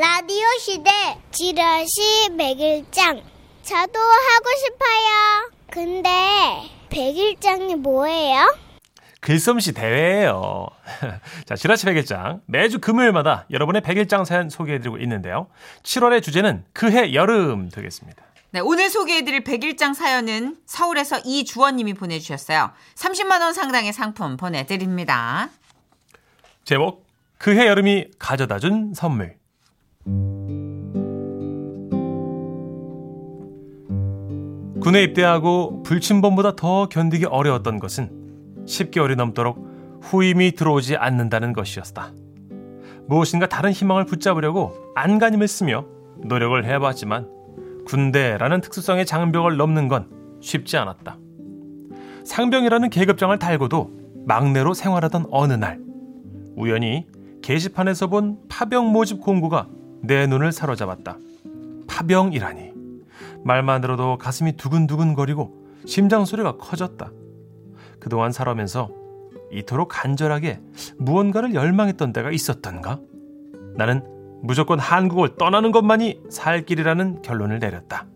라디오 시대 지라시 백일장 저도 하고 싶어요. 근데 백일장이 뭐예요? 글솜씨 대회예요. 자, 지라시 백일장 매주 금요일마다 여러분의 백일장 사연 소개해드리고 있는데요. 7월의 주제는 그해 여름 되겠습니다. 네, 오늘 소개해드릴 백일장 사연은 서울에서 이주원님이 보내주셨어요. 30만 원 상당의 상품 보내드립니다. 제목 그해 여름이 가져다 준 선물. 군에 입대하고 불침범보다 더 견디기 어려웠던 것은 10개월이 넘도록 후임이 들어오지 않는다는 것이었다. 무엇인가 다른 희망을 붙잡으려고 안간힘을 쓰며 노력을 해봤지만 군대라는 특수성의 장벽을 넘는 건 쉽지 않았다. 상병이라는 계급장을 달고도 막내로 생활하던 어느 날 우연히 게시판에서 본 파병 모집 공고가 내 눈을 사로잡았다. 파병이라니. 말만 들어도 가슴이 두근두근거리고 심장 소리가 커졌다. 그동안 살아오면서 이토록 간절하게 무언가를 열망했던 때가 있었던가? 나는 무조건 한국을 떠나는 것만이 살 길이라는 결론을 내렸다.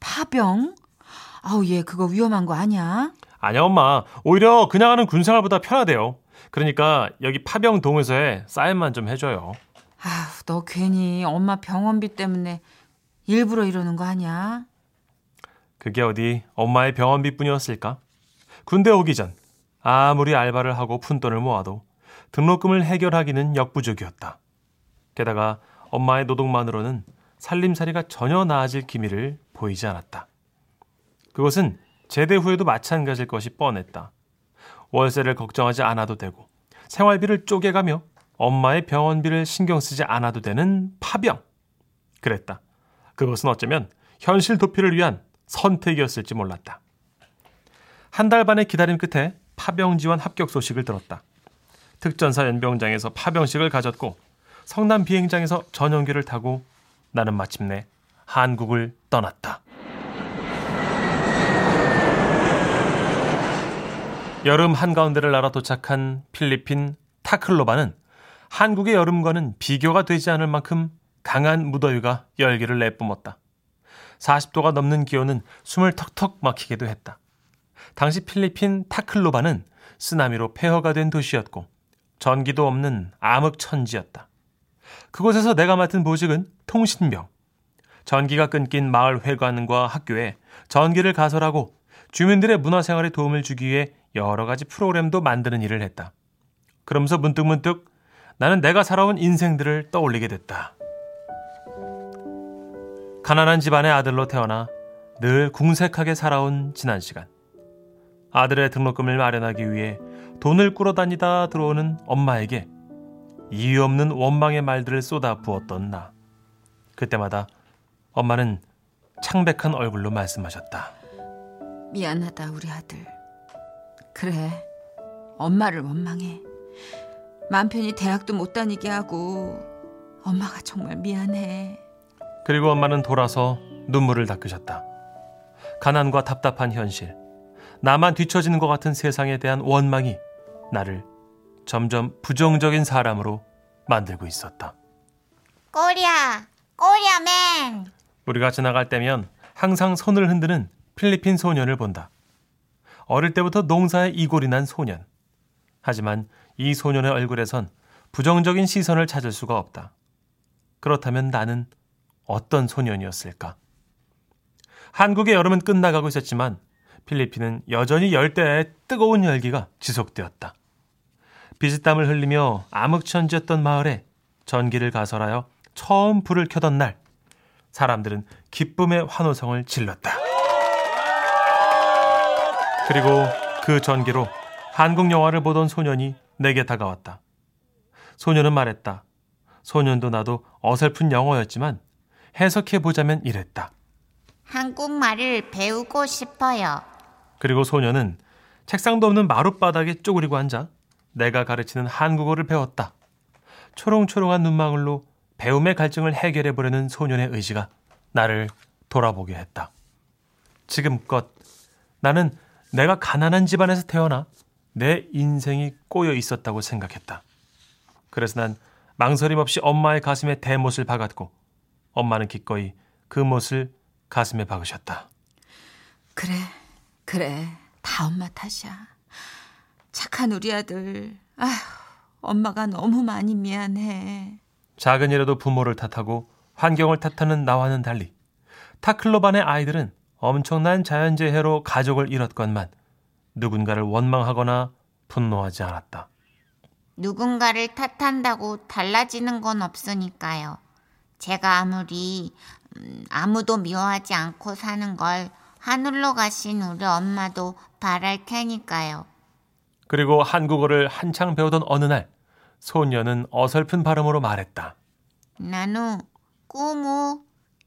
파병? 아우, 얘 그거 위험한 거 아니야? 아니야, 엄마. 오히려 그냥 하는 군생활보다 편하대요. 그러니까 여기 파병 동의서에 사인만 좀 해줘요. 아휴, 너 괜히 엄마 병원비 때문에 일부러 이러는 거 아니야? 그게 어디 엄마의 병원비뿐이었을까? 군대 오기 전 아무리 알바를 하고 푼 돈을 모아도 등록금을 해결하기는 역부족이었다. 게다가 엄마의 노동만으로는 살림살이가 전혀 나아질 기미를 보이지 않았다. 그것은 제대 후에도 마찬가지일 것이 뻔했다. 월세를 걱정하지 않아도 되고 생활비를 쪼개가며 엄마의 병원비를 신경 쓰지 않아도 되는 파병. 그랬다. 그것은 어쩌면 현실 도피를 위한 선택이었을지 몰랐다. 한 달 반의 기다림 끝에 파병 지원 합격 소식을 들었다. 특전사 연병장에서 파병식을 가졌고 성남 비행장에서 전용기를 타고 나는 마침내 한국을 떠났다. 여름 한가운데를 날아 도착한 필리핀 타클로바는 한국의 여름과는 비교가 되지 않을 만큼 강한 무더위가 열기를 내뿜었다. 40도가 넘는 기온은 숨을 턱턱 막히기도 했다. 당시 필리핀 타클로바는 쓰나미로 폐허가 된 도시였고 전기도 없는 암흑천지였다. 그곳에서 내가 맡은 보직은 통신병. 전기가 끊긴 마을 회관과 학교에 전기를 가설하고 주민들의 문화생활에 도움을 주기 위해 여러 가지 프로그램도 만드는 일을 했다. 그러면서 문득문득 나는 내가 살아온 인생들을 떠올리게 됐다. 가난한 집안의 아들로 태어나 늘 궁색하게 살아온 지난 시간. 아들의 등록금을 마련하기 위해 돈을 꾸러다니다 들어오는 엄마에게 이유 없는 원망의 말들을 쏟아 부었던 나. 그때마다 엄마는 창백한 얼굴로 말씀하셨다. 미안하다, 우리 아들. 그래, 엄마를 원망해. 맘 편히 대학도 못 다니게 하고 엄마가 정말 미안해. 그리고 엄마는 돌아서 눈물을 닦으셨다. 가난과 답답한 현실, 나만 뒤처지는 것 같은 세상에 대한 원망이 나를 점점 부정적인 사람으로 만들고 있었다. 꼬리야, 꼬리야맨. 우리가 지나갈 때면 항상 손을 흔드는 필리핀 소년을 본다. 어릴 때부터 농사에 이골이 난 소년. 하지만 이 소년의 얼굴에선 부정적인 시선을 찾을 수가 없다. 그렇다면 나는 어떤 소년이었을까? 한국의 여름은 끝나가고 있었지만 필리핀은 여전히 열대의 뜨거운 열기가 지속되었다. 비지땀을 흘리며 암흑천지였던 마을에 전기를 가설하여 처음 불을 켜던 날 사람들은 기쁨의 환호성을 질렀다. 그리고 그 전기로 한국 영화를 보던 소년이 내게 다가왔다. 소년은 말했다. 소년도 나도 어설픈 영어였지만 해석해 보자면 이랬다. 한국말을 배우고 싶어요. 그리고 소년은 책상도 없는 마룻바닥에 쪼그리고 앉아 내가 가르치는 한국어를 배웠다. 초롱초롱한 눈망울로 배움의 갈증을 해결해 보려는 소년의 의지가 나를 돌아보게 했다. 지금껏 나는 내가 가난한 집안에서 태어나 내 인생이 꼬여 있었다고 생각했다. 그래서 난 망설임 없이 엄마의 가슴에 대못을 박았고 엄마는 기꺼이 그 못을 가슴에 박으셨다. 그래, 그래. 다 엄마 탓이야. 착한 우리 아들. 아휴, 엄마가 너무 많이 미안해. 작은 일에도 부모를 탓하고 환경을 탓하는 나와는 달리 타클럽 안의 아이들은 엄청난 자연재해로 가족을 잃었건만 누군가를 원망하거나 분노하지 않았다. 누군가를 탓한다고 달라지는 건 없으니까요. 제가 아무리 음, 아무도 미워하지 않고 사는 걸 하늘로 가신 우리 엄마도 바랄 테니까요. 그리고 한국어를 한창 배우던 어느 날 소녀는 어설픈 발음으로 말했다. 나는 꿈을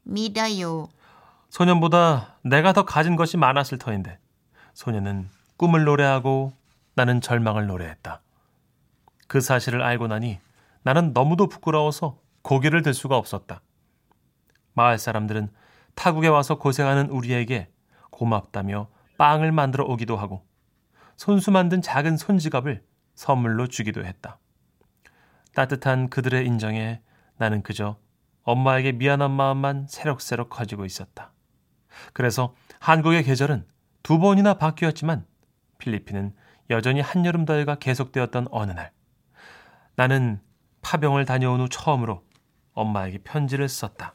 믿어요. 소년보다 내가 더 가진 것이 많았을 터인데 소녀는 꿈을 노래하고 나는 절망을 노래했다. 그 사실을 알고 나니 나는 너무도 부끄러워서 고개를 들 수가 없었다. 마을 사람들은 타국에 와서 고생하는 우리에게 고맙다며 빵을 만들어 오기도 하고 손수 만든 작은 손지갑을 선물로 주기도 했다. 따뜻한 그들의 인정에 나는 그저 엄마에게 미안한 마음만 새록새록 커지고 있었다. 그래서 한국의 계절은 두 번이나 바뀌었지만 필리핀은 여전히 한여름 더위가 계속되었던 어느 날 나는 파병을 다녀온 후 처음으로 엄마에게 편지를 썼다.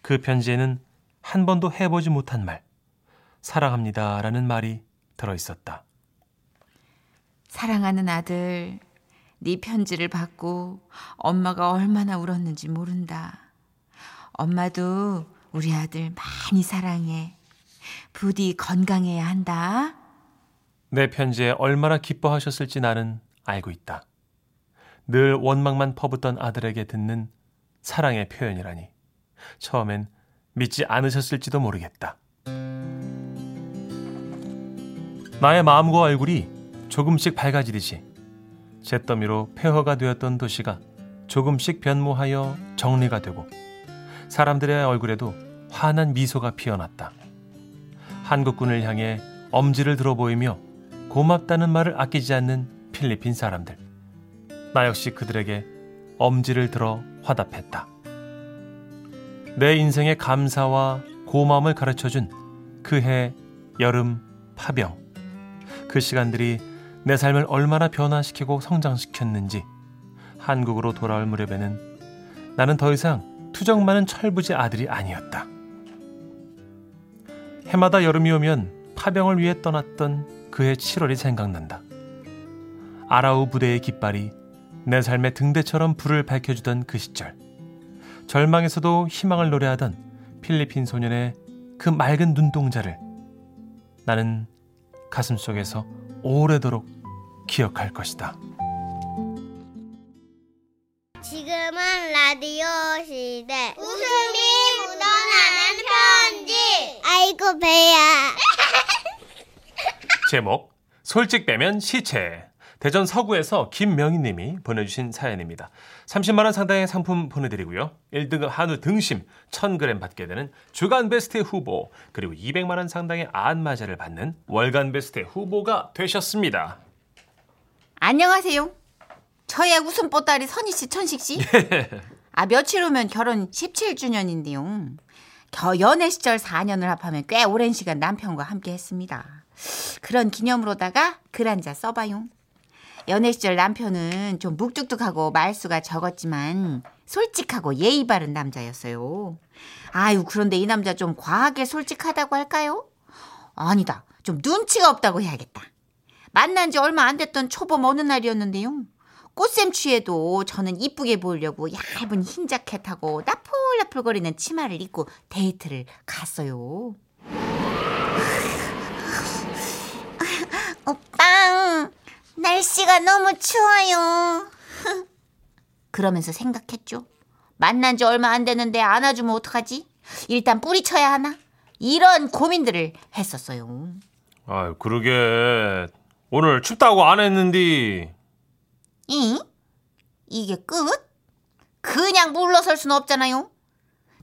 그 편지에는 한 번도 해보지 못한 말, 사랑합니다 라는 말이 들어 있었다. 사랑하는 아들, 네 편지를 받고 엄마가 얼마나 울었는지 모른다. 엄마도 우리 아들 많이 사랑해. 부디 건강해야 한다. 내 편지에 얼마나 기뻐하셨을지 나는 알고 있다. 늘 원망만 퍼붓던 아들에게 듣는 사랑의 표현이라니. 처음엔 믿지 않으셨을지도 모르겠다. 나의 마음과 얼굴이 조금씩 밝아지듯이 잿더미로 폐허가 되었던 도시가 조금씩 변모하여 정리가 되고 사람들의 얼굴에도 환한 미소가 피어났다. 한국군을 향해 엄지를 들어 보이며 고맙다는 말을 아끼지 않는 필리핀 사람들. 나 역시 그들에게 엄지를 들어 화답했다. 내 인생의 감사와 고마움을 가르쳐 준 그해 여름 파병. 그 시간들이 내 삶을 얼마나 변화시키고 성장시켰는지 한국으로 돌아올 무렵에는 나는 더 이상 투정 많은 철부지 아들이 아니었다. 해마다 여름이 오면 파병을 위해 떠났던 그해 7월이 생각난다. 아라우 부대의 깃발이 내 삶의 등대처럼 불을 밝혀주던 그 시절. 절망에서도 희망을 노래하던 필리핀 소년의 그 맑은 눈동자를 나는 가슴 속에서 오래도록 기억할 것이다. 지금은 라디오 시대. 웃음이 묻어나는 편지. 아이고, 배야. 제목 솔직 빼면 시체 대전 서구에서 김명희 님이 보내주신 사연입니다. 30만 원 상당의 상품 보내드리고요. 1등급 한우 등심 1000g 받게 되는 주간 베스트 후보 그리고 200만 원 상당의 안마자를 받는 월간 베스트 후보가 되셨습니다. 안녕하세요. 저의 웃음 보따리 선희 씨, 천식 씨. 아 며칠 후면 결혼 17주년인데요. 겨 연애 시절 4년을 합하면 꽤 오랜 시간 남편과 함께 했습니다. 그런 기념으로다가 글 한 자 써봐요. 연애 시절 남편은 좀 묵뚝뚝하고 말수가 적었지만 솔직하고 예의 바른 남자였어요. 아유, 그런데 이 남자 좀 과하게 솔직하다고 할까요? 아니다. 좀 눈치가 없다고 해야겠다. 만난 지 얼마 안 됐던 초봄 어느 날이었는데요. 꽃샘추위에도 저는 이쁘게 보이려고 얇은 흰 자켓하고 나풀나풀거리는 치마를 입고 데이트를 갔어요. 오빠, 날씨가 너무 추워요. 그러면서 생각했죠. 만난 지 얼마 안 됐는데 안아주면 어떡하지? 일단 뿌리쳐야 하나? 이런 고민들을 했었어요. 아 그러게 오늘 춥다고 안 했는데 이? 이게 끝? 그냥 물러설 수는 없잖아요.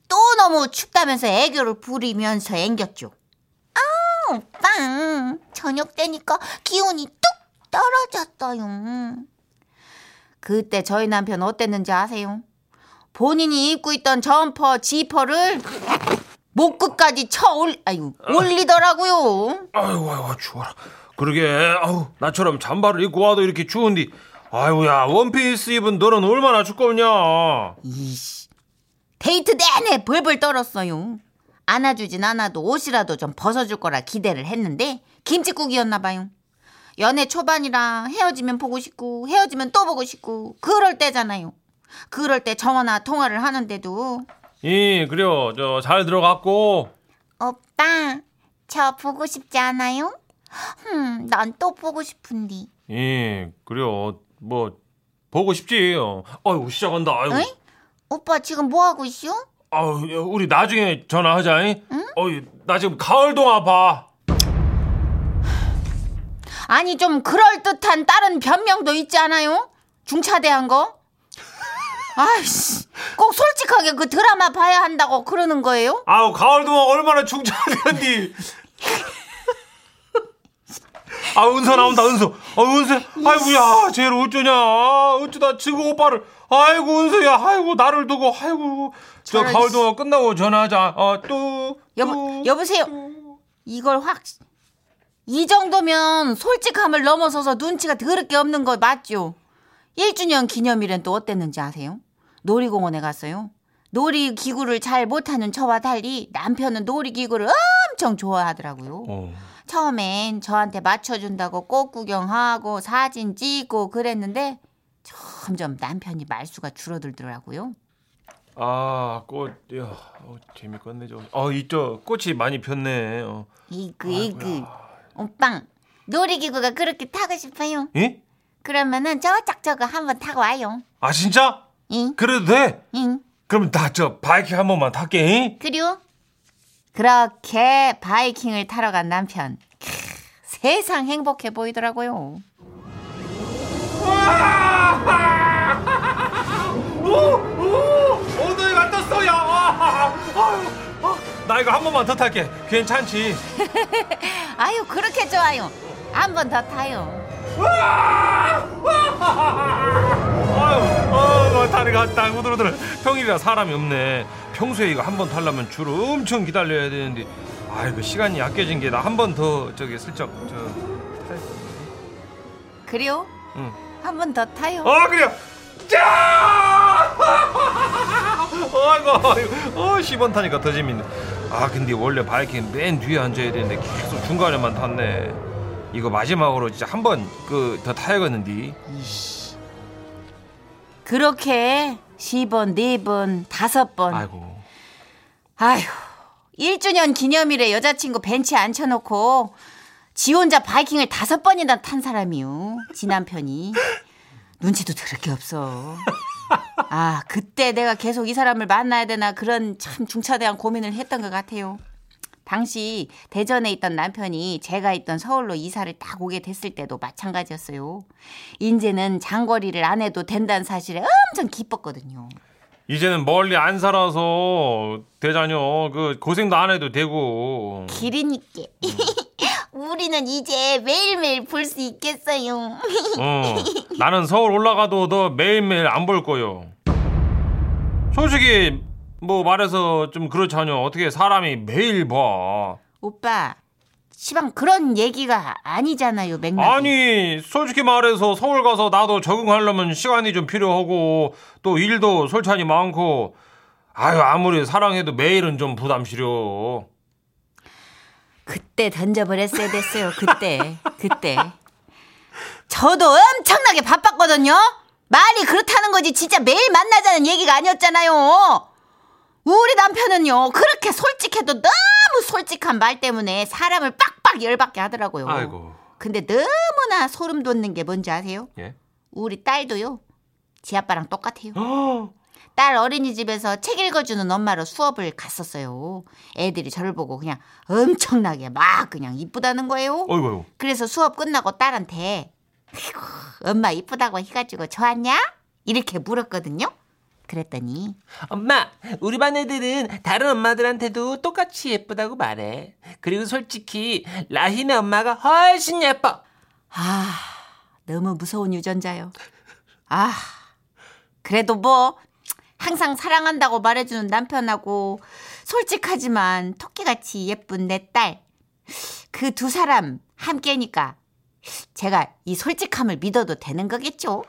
또 너무 춥다면서 애교를 부리면서 앵겼죠. 아, 오빠, 저녁 때니까 기온이 뚝 떨어졌어요. 그때 저희 남편 어땠는지 아세요? 본인이 입고 있던 점퍼, 지퍼를 목 끝까지 쳐 올, 아유, 올리더라고요. 아이고, 아이고, 추워라. 그러게, 아우, 나처럼 잠바를 입고 와도 이렇게 추운디. 아이고야, 원피스 입은 너는 얼마나 춥겠냐. 이씨. 데이트 내내 벌벌 떨었어요. 안아주진 않아도 옷이라도 좀 벗어줄 거라 기대를 했는데 김칫국이었나 봐요. 연애 초반이라 헤어지면 보고 싶고 헤어지면 또 보고 싶고 그럴 때잖아요. 그럴 때 전화 통화를 하는데도 이, 그래요. 저, 잘 들어갔고. 오빠, 저 보고 싶지 않아요? 흠, 난 또 보고 싶은데. 이, 그래요. 뭐, 보고 싶지. 어. 아이고, 시작한다. 아이고. 어이? 오빠 지금 뭐 하고 있어? 아우, 우리 나중에 전화하자. 응? 어이, 나 지금 가을 동화 봐. 아니 좀 그럴듯한 다른 변명도 있지 않아요? 중차대한 거? 아이씨 꼭 솔직하게 그 드라마 봐야 한다고 그러는 거예요? 아우, 가을 동화 얼마나 중차대한디. 아, 은서 나온다, 은서. 아, 은서. 아이고야, 쟤를 어쩌냐. 아, 어쩌다 지구 오빠를. 아이고, 은서야. 아이고, 나를 두고. 아이고. 저 가을 씨. 동화 끝나고 전화하자. 어, 또. 여보 또, 여보세요 또. 이걸 확 이 정도면 솔직함을 넘어서서 눈치가 더럽게 없는 거 맞죠? 1주년 기념일엔 또 어땠는지 아세요? 놀이공원에 갔어요. 놀이기구를 잘 못하는 저와 달리 남편은 놀이기구를 엄청 좋아하더라고요. 어. 처음엔 저한테 맞춰준다고 꽃 구경하고 사진 찍고 그랬는데 점점 남편이 말수가 줄어들더라고요. 아, 꽃, 야, 어, 재밌겠네, 저. 어, 이쪽 꽃이 많이 폈네. 어. 이그 이그. 오빠, 놀이기구가 그렇게 타고 싶어요? 예? 그러면은 저짝 저거 한번 타고 와요. 아, 진짜? 응, 그래도 돼? 응. 그럼 나 저 바이킹 한 번만 탈게. 잉? 그리고 그렇게 바이킹을 타러 간 남편. 크, 세상 행복해 보이더라고요. 엉덩이 가 떴어, 야. 아, 나 이거 한 번만 더 탈게. 괜찮지? 아유 그렇게 좋아요. 한 번 더 타요. 아유, 아, 다리가 딱 우들우들. 평일이라 사람이 없네. 평소에 이거 한 번 타려면 줄 엄청 기다려야 되는데. 아이고 시간이 아껴진 게 나 한 번 더 저기 슬쩍 저 탈. 그래요? 응. 한 번 더 타요. 어 그래요. 짜! 아이고, 아이고, 어 10번 타니까 더 재밌네. 아 근데 원래 바이킹 맨 뒤에 앉아야 되는데 계속 중간에만 탔네. 이거 마지막으로 진짜 한 번 그 더 타야겠는데. 그렇게 10번, 4번, 5번. 아이고. 아휴, 1주년 기념일에 여자친구 벤치에 앉혀놓고 지 혼자 바이킹을 다섯 번이나 탄 사람이요. 지 남편이. 눈치도 더럽게 없어. 아, 그때 내가 계속 이 사람을 만나야 되나 그런 참 중차대한 고민을 했던 것 같아요. 당시 대전에 있던 남편이 제가 있던 서울로 이사를 딱 오게 됐을 때도 마찬가지였어요. 이제는 장거리를 안 해도 된다는 사실에 엄청 기뻤거든요. 이제는 멀리 안 살아서 대자녀 그 고생도 안 해도 되고. 길이니까. 우리는 이제 매일매일 볼 수 있겠어요. 어, 나는 서울 올라가도 너 매일매일 안 볼 거요. 솔직히 뭐 말해서 좀 그렇잖여. 어떻게 사람이 매일 봐. 오빠, 시방 그런 얘기가 아니잖아요, 맥락이. 아니 솔직히 말해서 서울 가서 나도 적응하려면 시간이 좀 필요하고 또 일도 솔찬히 많고 아유 아무리 사랑해도 매일은 좀 부담스러워. 그때 던져버렸어야 됐어요, 그때. 그때. 저도 엄청나게 바빴거든요? 말이 그렇다는 거지, 진짜 매일 만나자는 얘기가 아니었잖아요. 우리 남편은요, 그렇게 솔직해도 너무 솔직한 말 때문에 사람을 빡빡 열받게 하더라고요. 아이고 근데 너무나 소름 돋는 게 뭔지 아세요? 예. 우리 딸도요, 지 아빠랑 똑같아요. 어, 딸 어린이집에서 책 읽어주는 엄마로 수업을 갔었어요. 애들이 저를 보고 그냥 엄청나게 막 그냥 이쁘다는 거예요. 어이구. 그래서 수업 끝나고 딸한테 "엄마 이쁘다고 해가지고 좋았냐? 이렇게 물었거든요. 그랬더니 엄마, 우리 반 애들은 다른 엄마들한테도 똑같이 예쁘다고 말해. 그리고 솔직히 라희네 엄마가 훨씬 예뻐. 아 너무 무서운 유전자요. 아, 그래도 뭐, 항상 사랑한다고 말해주는 남편하고, 솔직하지만 토끼같이 예쁜 내 딸. 그 두 사람 함께니까, 제가 이 솔직함을 믿어도 되는 거겠죠?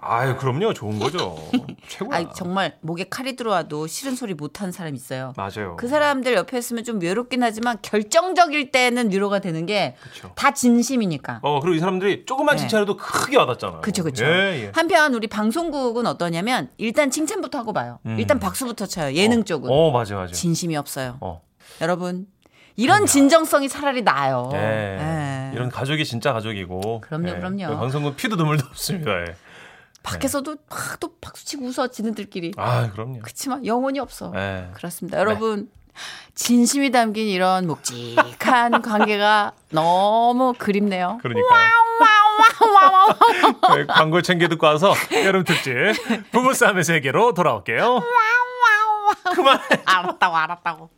아유, 그럼요. 좋은 거죠. 최고야. 아 정말 목에 칼이 들어와도 싫은 소리 못하는 사람 있어요. 맞아요. 그 사람들 옆에 있으면 좀 외롭긴 하지만 결정적일 때는 위로가 되는 게 다. 진심이니까. 어, 그리고 이 사람들이 조금만 네. 칭찬해도 크게 와닿잖아요. 그쵸, 그쵸. 예, 예. 한편 우리 방송국은 어떠냐면 일단 칭찬부터 하고 봐요. 음. 일단 박수부터 쳐요. 예능 어, 쪽은. 어, 맞아, 맞아. 진심이 없어요. 어. 여러분 이런 진정성이 차라리 나아요. 예. 예. 이런 가족이 진짜 가족이고. 그럼요, 예. 그럼요. 방송국 피도 눈물도 없습니다. 예. 밖에서도 막또 박수치고 웃어 지네들끼리. 아, 그럼요. 그치만 영혼이 없어. 예. 그렇습니다. 여러분 진심이 담긴 이런 묵직한 관계가 너무 그립네요. 그러니까요. 네, 광고 챙겨 듣고 와서 여름 특집 부부싸움의 세계로 돌아올게요. 그만. 알았다고 알았다고.